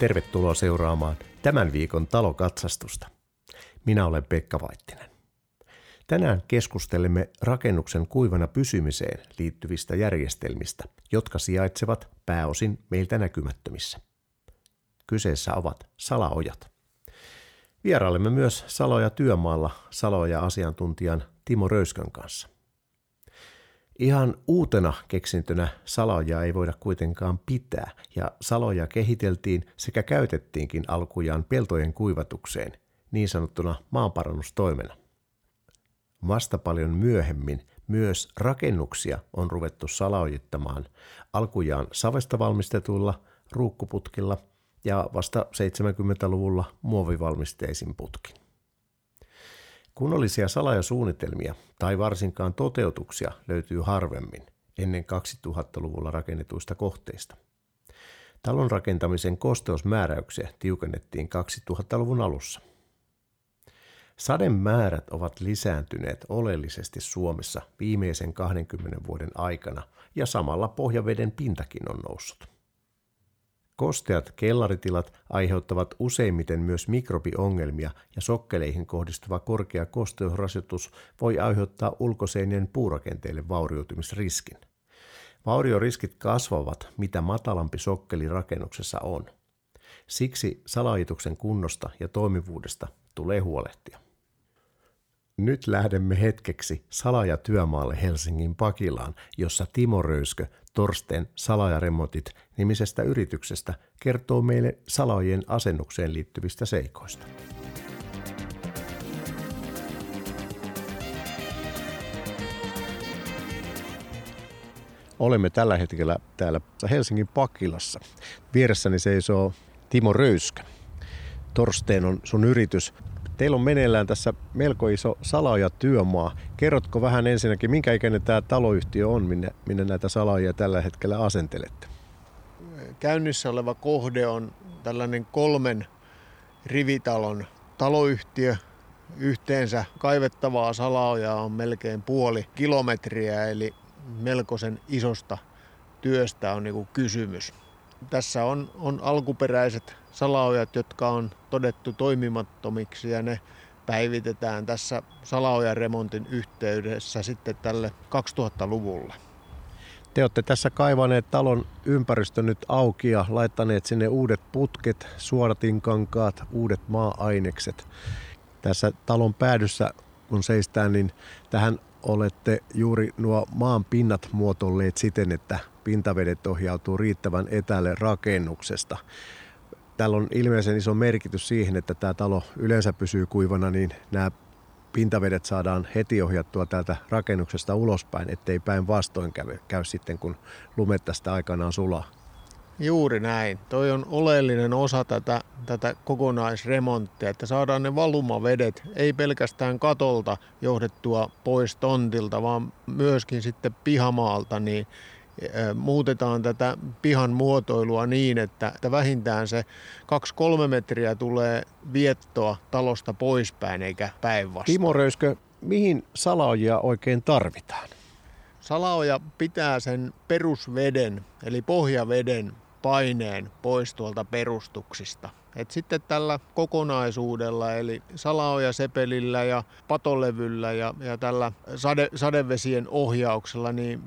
Tervetuloa seuraamaan tämän viikon talokatsastusta. Minä olen Pekka Vaittinen. Tänään keskustelemme rakennuksen kuivana pysymiseen liittyvistä järjestelmistä, jotka sijaitsevat pääosin meiltä näkymättömissä. Kyseessä ovat salaojat. Vierailemme myös Saloja työmaalla Saloja asiantuntijan Timo Röyskön kanssa – Ihan uutena keksintönä saloja ei voida kuitenkaan pitää, ja saloja kehiteltiin sekä käytettiinkin alkujaan peltojen kuivatukseen, niin sanottuna maanparannustoimena. Vasta paljon myöhemmin myös rakennuksia on ruvettu salaojittamaan alkujaan savesta valmistetuilla ruukkuputkilla ja vasta 70-luvulla muovivalmisteisin putkin. Kunnollisia salajasuunnitelmia tai varsinkaan toteutuksia löytyy harvemmin ennen 2000-luvulla rakennetuista kohteista. Talon rakentamisen kosteusmääräyksiä tiukennettiin 2000-luvun alussa. Sademäärät ovat lisääntyneet oleellisesti Suomessa viimeisen 20 vuoden aikana ja samalla pohjaveden pintakin on noussut. Kosteat kellaritilat aiheuttavat useimmiten myös mikrobiongelmia ja sokkeleihin kohdistuva korkea kosteusrasitus voi aiheuttaa ulkoseinien puurakenteille vaurioitumisriskin. Vaurioriskit kasvavat, mitä matalampi sokkeli rakennuksessa on. Siksi salajituksen kunnosta ja toimivuudesta tulee huolehtia. Nyt lähdemme hetkeksi salajatyömaalle Helsingin Pakilaan, jossa Timo Röyskö Torsten Salajaremontit nimisestä yrityksestä kertoo meille salaajien asennukseen liittyvistä seikoista. Olemme tällä hetkellä täällä Helsingin Pakilassa. Vieressäni seisoo Timo Röyskö. Torsteen on sun yritys. Teillä on meneillään tässä melko iso salaaja työmaa. Kerrotko vähän ensinnäkin, minkä ikäinen tämä taloyhtiö on, minne, minne näitä salaajia tällä hetkellä asentelette? Käynnissä oleva kohde on tällainen kolmen rivitalon taloyhtiö. Yhteensä kaivettavaa salaojaa on melkein puoli kilometriä, eli melkoisen isosta työstä on niin kysymys. Tässä on, on alkuperäiset salaojat, jotka on todettu toimimattomiksi ja ne päivitetään tässä salaojan remontin yhteydessä sitten tälle 2000-luvulle. Te olette tässä kaivaneet talon ympäristön nyt auki ja laittaneet sinne uudet putket, suodatinkankaat, uudet maa-ainekset. Tässä talon päädyssä kun seistään, niin tähän olette juuri nuo maan pinnat muotoilleet siten, että pintavedet ohjautuu riittävän etäälle rakennuksesta. Tällä on ilmeisen iso merkitys siihen, että tämä talo yleensä pysyy kuivana, niin nämä pintavedet saadaan heti ohjattua täältä rakennuksesta ulospäin, ettei päinvastoin käy, käy sitten, kun lumet tästä aikanaan sulaa. Juuri näin. Toi on oleellinen osa tätä, tätä kokonaisremonttia, että saadaan ne valumavedet ei pelkästään katolta johdettua pois tontilta, vaan myöskin sitten pihamaalta, niin muutetaan tätä pihan muotoilua niin, että, vähintään se 2-3 metriä tulee viettoa talosta poispäin eikä päinvastoin. Timo Röyskö, mihin salaojia oikein tarvitaan? Salaoja pitää sen perusveden, eli pohjaveden paineen pois tuolta perustuksista. Et sitten tällä kokonaisuudella, eli salaoja sepelillä ja patolevyllä ja, ja tällä sade, sadevesien ohjauksella, niin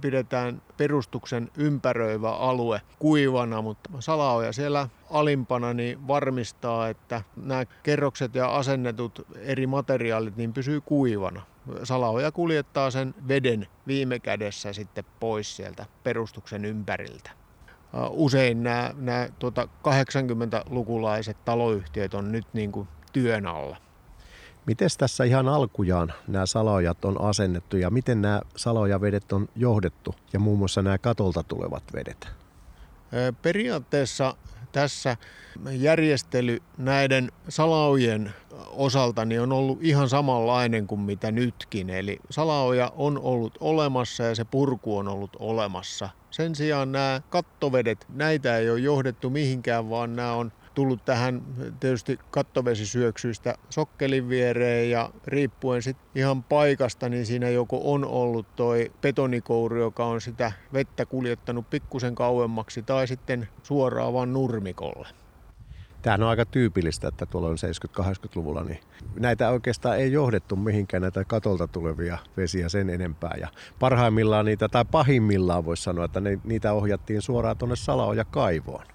pidetään perustuksen ympäröivä alue kuivana, mutta salaoja siellä alimpana niin varmistaa, että nämä kerrokset ja asennetut eri materiaalit niin pysyy kuivana. Salaoja kuljettaa sen veden viime kädessä sitten pois sieltä perustuksen ympäriltä usein nämä, nämä tuota 80-lukulaiset taloyhtiöt on nyt niin kuin työn alla. Miten tässä ihan alkujaan nämä salojat on asennettu ja miten nämä salojavedet on johdettu ja muun muassa nämä katolta tulevat vedet? Periaatteessa tässä järjestely näiden salaojen osalta niin on ollut ihan samanlainen kuin mitä nytkin. Eli salaoja on ollut olemassa ja se purku on ollut olemassa. Sen sijaan nämä kattovedet, näitä ei ole johdettu mihinkään, vaan nämä on tullut tähän tietysti kattovesisyöksyistä sokkelin viereen ja riippuen sitten ihan paikasta, niin siinä joko on ollut toi betonikouru, joka on sitä vettä kuljettanut pikkusen kauemmaksi tai sitten suoraan vaan nurmikolle. Tämähän on aika tyypillistä, että tuolla on 70-80-luvulla, niin näitä oikeastaan ei johdettu mihinkään näitä katolta tulevia vesiä sen enempää. Ja parhaimmillaan niitä, tai pahimmillaan voisi sanoa, että ne, niitä ohjattiin suoraan tuonne Salaoja kaivoon.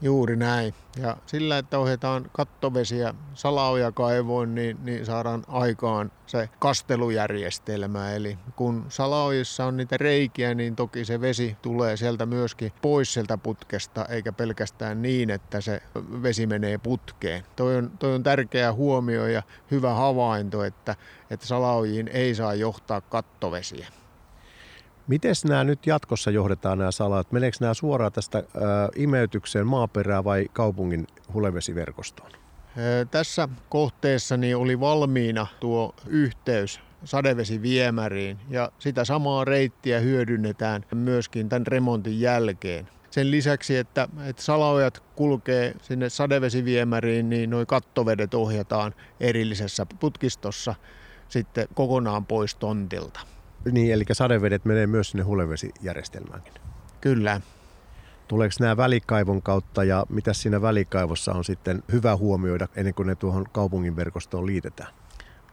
Juuri näin. Ja sillä, että ohjataan kattovesiä salaoja kaivoon, niin, niin saadaan aikaan se kastelujärjestelmä. Eli kun salaojissa on niitä reikiä, niin toki se vesi tulee sieltä myöskin pois sieltä putkesta, eikä pelkästään niin, että se vesi menee putkeen. Toi on, toi on tärkeä huomio ja hyvä havainto, että, että salaojiin ei saa johtaa kattovesiä. Miten nämä nyt jatkossa johdetaan nämä salat? Meneekö nämä suoraan tästä imeytykseen maaperää vai kaupungin hulevesiverkostoon? Tässä kohteessa niin oli valmiina tuo yhteys sadevesiviemäriin ja sitä samaa reittiä hyödynnetään myöskin tämän remontin jälkeen. Sen lisäksi, että, että salaojat kulkee sinne sadevesiviemäriin, niin nuo kattovedet ohjataan erillisessä putkistossa sitten kokonaan pois tontilta. Niin, eli sadevedet menee myös sinne hulevesijärjestelmäänkin. Kyllä. Tuleeko nämä välikaivon kautta ja mitä siinä välikaivossa on sitten hyvä huomioida ennen kuin ne tuohon kaupungin verkostoon liitetään?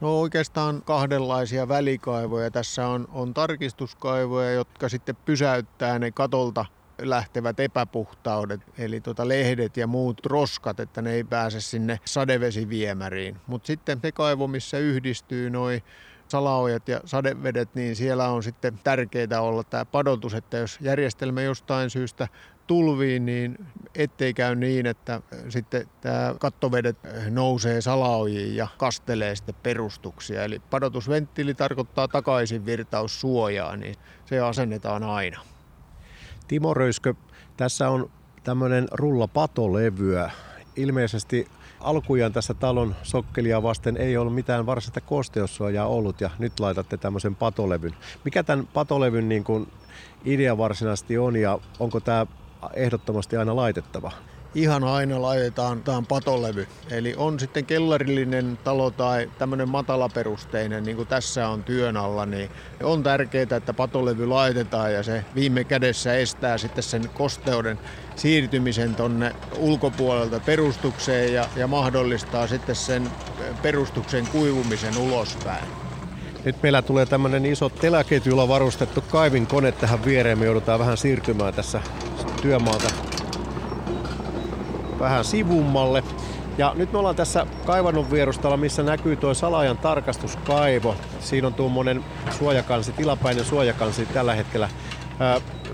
No oikeastaan kahdenlaisia välikaivoja. Tässä on, on tarkistuskaivoja, jotka sitten pysäyttää ne katolta lähtevät epäpuhtaudet, eli tuota lehdet ja muut roskat, että ne ei pääse sinne sadevesiviemäriin. Mutta sitten se kaivo, missä yhdistyy noin salaojat ja sadevedet, niin siellä on sitten tärkeää olla tämä padotus, että jos järjestelmä jostain syystä tulviin, niin ettei käy niin, että sitten tämä kattovedet nousee salaojiin ja kastelee sitten perustuksia. Eli padotusventtiili tarkoittaa takaisin virtaussuojaa, niin se asennetaan aina. Timo Röyskö, tässä on tämmöinen rulla patolevyä. Ilmeisesti alkujaan tässä talon sokkelia vasten ei ollut mitään varsinaista kosteussuojaa ollut ja nyt laitatte tämmöisen patolevyn. Mikä tämän patolevyn niin kuin idea varsinaisesti on ja onko tämä ehdottomasti aina laitettava? Ihan aina laitetaan tämän patolevy. Eli on sitten kellarillinen talo tai tämmöinen matalaperusteinen, niin kuin tässä on työn alla, niin on tärkeää, että patolevy laitetaan ja se viime kädessä estää sitten sen kosteuden siirtymisen tonne ulkopuolelta perustukseen ja, ja mahdollistaa sitten sen perustuksen kuivumisen ulospäin. Nyt meillä tulee tämmöinen iso teläketjulla varustettu kaivin kone tähän viereen. Me joudutaan vähän siirtymään tässä työmaalta vähän sivummalle. Ja nyt me ollaan tässä kaivannut vierustalla, missä näkyy tuo salajan tarkastuskaivo. Siinä on tuommoinen suojakansi, tilapäinen suojakansi tällä hetkellä.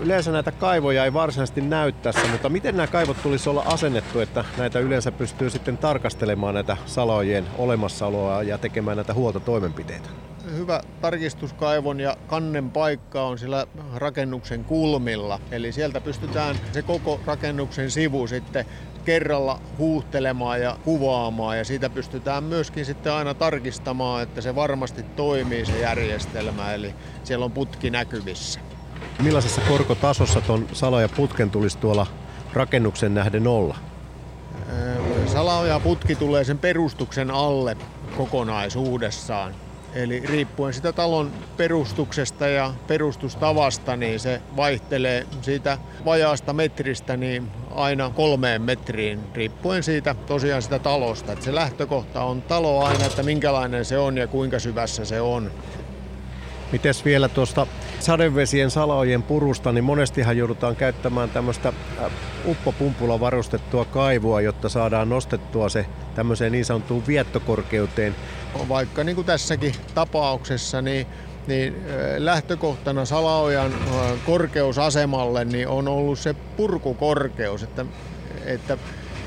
Yleensä näitä kaivoja ei varsinaisesti näy tässä, mutta miten nämä kaivot tulisi olla asennettu, että näitä yleensä pystyy sitten tarkastelemaan näitä salaojien olemassaoloa ja tekemään näitä huoltotoimenpiteitä? hyvä tarkistuskaivon ja kannen paikka on sillä rakennuksen kulmilla. Eli sieltä pystytään se koko rakennuksen sivu sitten kerralla huuhtelemaan ja kuvaamaan ja siitä pystytään myöskin sitten aina tarkistamaan, että se varmasti toimii se järjestelmä, eli siellä on putki näkyvissä. Millaisessa korkotasossa tuon sala ja putken tulisi tuolla rakennuksen nähden olla? Sala ja putki tulee sen perustuksen alle kokonaisuudessaan. Eli riippuen sitä talon perustuksesta ja perustustavasta, niin se vaihtelee siitä vajaasta metristä niin aina kolmeen metriin, riippuen siitä tosiaan sitä talosta. Että se lähtökohta on talo aina, että minkälainen se on ja kuinka syvässä se on. Mites vielä tuosta sadevesien salaojen purusta, niin monestihan joudutaan käyttämään tämmöistä äh, uppopumpulla varustettua kaivoa, jotta saadaan nostettua se tämmöiseen niin sanottuun viettokorkeuteen. Vaikka niin kuin tässäkin tapauksessa, niin niin lähtökohtana Salaojan korkeusasemalle niin on ollut se purkukorkeus, että, että,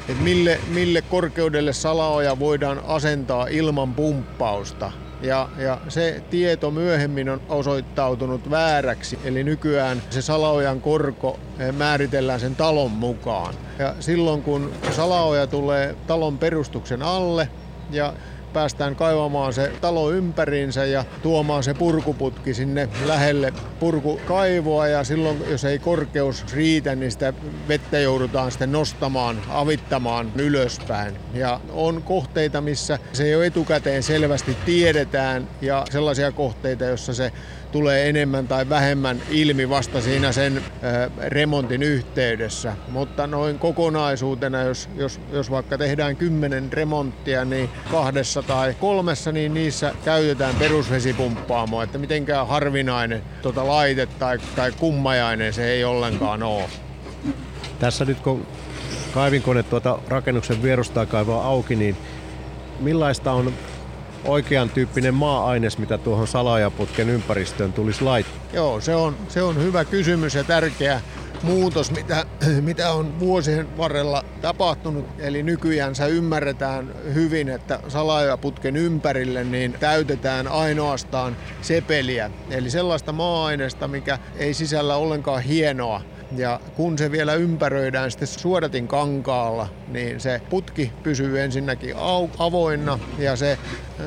että mille, mille korkeudelle Salaoja voidaan asentaa ilman pumppausta. Ja, ja se tieto myöhemmin on osoittautunut vääräksi, eli nykyään se salaojan korko määritellään sen talon mukaan. Ja silloin kun salaoja tulee talon perustuksen alle ja päästään kaivamaan se talo ympäriinsä ja tuomaan se purkuputki sinne lähelle purkukaivoa ja silloin jos ei korkeus riitä, niin sitä vettä joudutaan sitten nostamaan, avittamaan ylöspäin. Ja on kohteita, missä se jo etukäteen selvästi tiedetään ja sellaisia kohteita, jossa se tulee enemmän tai vähemmän ilmi vasta siinä sen remontin yhteydessä. Mutta noin kokonaisuutena, jos, jos, jos vaikka tehdään kymmenen remonttia, niin kahdessa tai kolmessa, niin niissä käytetään perusvesipumppaamoa. Että mitenkään harvinainen tota laite tai, tai kummajainen se ei ollenkaan ole. Tässä nyt kun kaivinkone tuota rakennuksen vierustaa kaivaa auki, niin millaista on oikean tyyppinen maa-aines, mitä tuohon salajaputken ympäristöön tulisi laittaa? Joo, se on, se on hyvä kysymys ja tärkeä muutos, mitä, mitä on vuosien varrella tapahtunut. Eli nykyään se ymmärretään hyvin, että salajaputken ympärille niin täytetään ainoastaan sepeliä. Eli sellaista maa-aineesta, mikä ei sisällä ollenkaan hienoa ja kun se vielä ympäröidään sitten suodatin kankaalla, niin se putki pysyy ensinnäkin avoinna ja se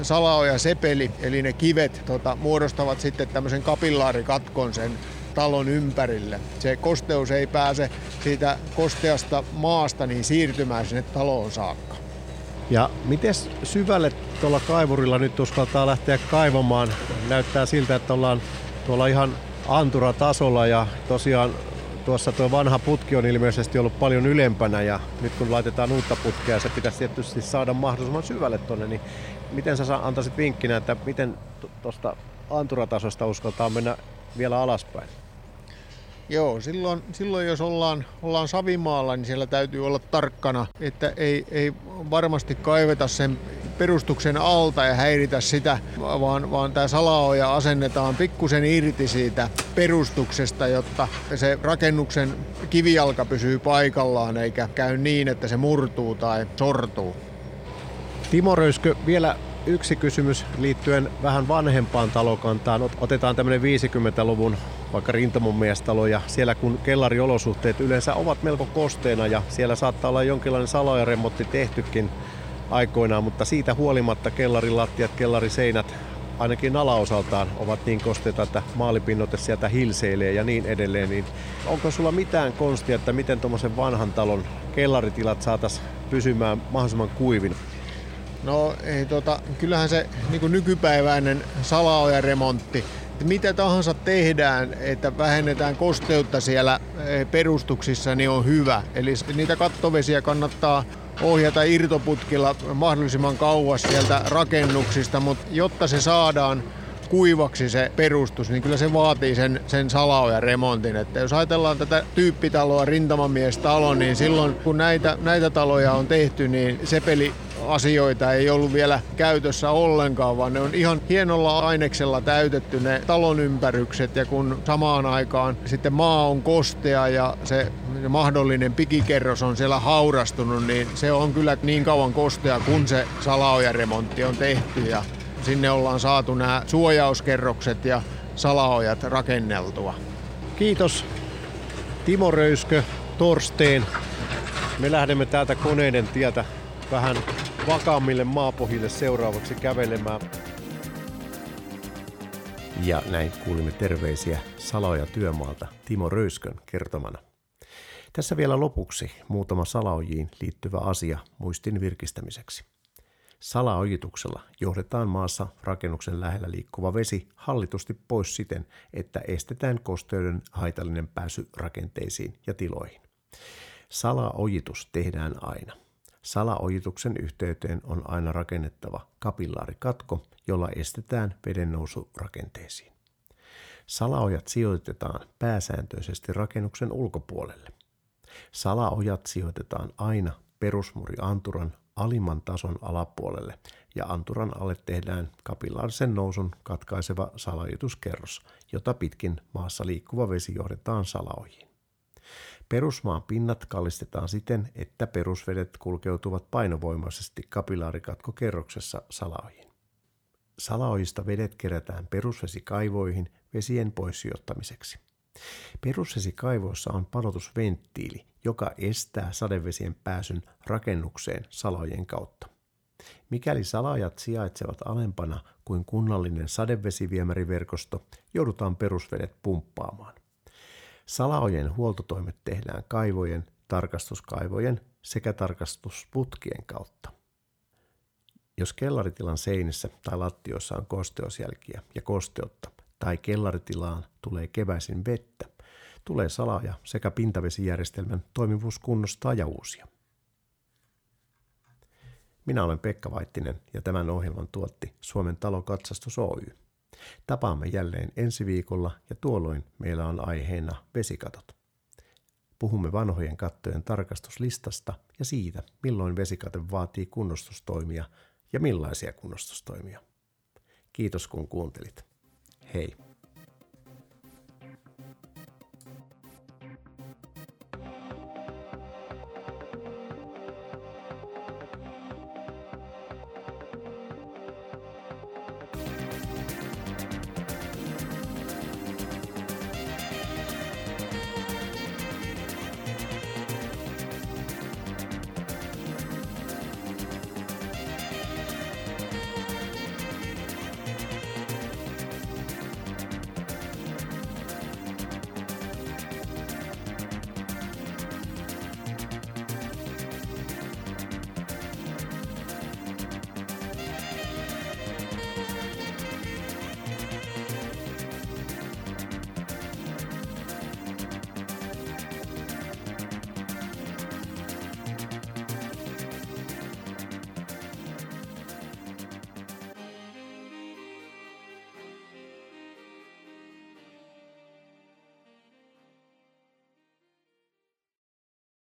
salaoja sepeli, eli ne kivet tota, muodostavat sitten tämmöisen kapillaarikatkon sen talon ympärille. Se kosteus ei pääse siitä kosteasta maasta niin siirtymään sinne taloon saakka. Ja miten syvälle tuolla kaivurilla nyt uskaltaa lähteä kaivamaan? Näyttää siltä, että ollaan tuolla ihan anturatasolla ja tosiaan tuossa tuo vanha putki on ilmeisesti ollut paljon ylempänä ja nyt kun laitetaan uutta putkea, se pitäisi tietysti saada mahdollisimman syvälle tuonne, niin miten sä antaisit vinkkinä, että miten tuosta anturatasosta uskaltaa mennä vielä alaspäin? Joo, silloin, silloin jos ollaan, ollaan Savimaalla, niin siellä täytyy olla tarkkana, että ei, ei varmasti kaiveta sen perustuksen alta ja häiritä sitä, vaan, vaan tämä salaoja asennetaan pikkusen irti siitä perustuksesta, jotta se rakennuksen kivijalka pysyy paikallaan eikä käy niin, että se murtuu tai sortuu. Timo Röyskö, vielä yksi kysymys liittyen vähän vanhempaan talokantaan. Otetaan tämmöinen 50-luvun vaikka rintamon miestalo ja siellä kun kellariolosuhteet yleensä ovat melko kosteena ja siellä saattaa olla jonkinlainen salajaremontti tehtykin aikoinaan, mutta siitä huolimatta kellarilattiat, kellariseinät ainakin alaosaltaan ovat niin kosteita, että maalipinnote sieltä hilseilee ja niin edelleen, niin onko sulla mitään konstia, että miten tuommoisen vanhan talon kellaritilat saataisiin pysymään mahdollisimman kuivin? No ei, tota, kyllähän se niin nykypäiväinen salaojaremontti, mitä tahansa tehdään, että vähennetään kosteutta siellä eh, perustuksissa, niin on hyvä. Eli niitä kattovesiä kannattaa ohjata irtoputkilla mahdollisimman kauas sieltä rakennuksista, mutta jotta se saadaan kuivaksi se perustus, niin kyllä se vaatii sen, sen salaoja remontin. Että jos ajatellaan tätä tyyppitaloa, rintamamiestalo, niin silloin kun näitä, näitä taloja on tehty, niin sepeli asioita ei ollut vielä käytössä ollenkaan, vaan ne on ihan hienolla aineksella täytetty ne talon ympärykset ja kun samaan aikaan sitten maa on kostea ja se mahdollinen pikikerros on siellä haurastunut, niin se on kyllä niin kauan kostea, kun se salaojaremontti on tehty ja sinne ollaan saatu nämä suojauskerrokset ja salaojat rakenneltua. Kiitos Timo Röyskö, Torsteen. Me lähdemme täältä koneiden tietä vähän vakaammille maapohjille seuraavaksi kävelemään. Ja näin kuulimme terveisiä Saloja työmaalta Timo Röyskön kertomana. Tässä vielä lopuksi muutama salaojiin liittyvä asia muistin virkistämiseksi. Salaojituksella johdetaan maassa rakennuksen lähellä liikkuva vesi hallitusti pois siten, että estetään kosteuden haitallinen pääsy rakenteisiin ja tiloihin. Salaojitus tehdään aina – Salaojituksen yhteyteen on aina rakennettava kapillaarikatko, jolla estetään veden nousu rakenteisiin. Salaojat sijoitetaan pääsääntöisesti rakennuksen ulkopuolelle. Salaojat sijoitetaan aina perusmuri-anturan alimman tason alapuolelle ja anturan alle tehdään kapillaarisen nousun katkaiseva salaojituskerros, jota pitkin maassa liikkuva vesi johdetaan salaojiin. Perusmaan pinnat kallistetaan siten, että perusvedet kulkeutuvat painovoimaisesti kapilaarikatkokerroksessa salaoihin. Salaojista vedet kerätään perusvesikaivoihin vesien poissijoittamiseksi. Perusvesikaivoissa on panotusventtiili, joka estää sadevesien pääsyn rakennukseen salojen kautta. Mikäli salajat sijaitsevat alempana kuin kunnallinen sadevesiviemäriverkosto, joudutaan perusvedet pumppaamaan. Salaojen huoltotoimet tehdään kaivojen, tarkastuskaivojen sekä tarkastusputkien kautta. Jos kellaritilan seinissä tai lattioissa on kosteusjälkiä ja kosteutta tai kellaritilaan tulee keväisin vettä, tulee salaja sekä pintavesijärjestelmän toimivuus kunnostaa ja uusia. Minä olen Pekka Vaittinen ja tämän ohjelman tuotti Suomen talokatsastus Oy. Tapaamme jälleen ensi viikolla ja tuolloin meillä on aiheena vesikatot. Puhumme vanhojen kattojen tarkastuslistasta ja siitä, milloin vesikate vaatii kunnostustoimia ja millaisia kunnostustoimia. Kiitos kun kuuntelit. Hei!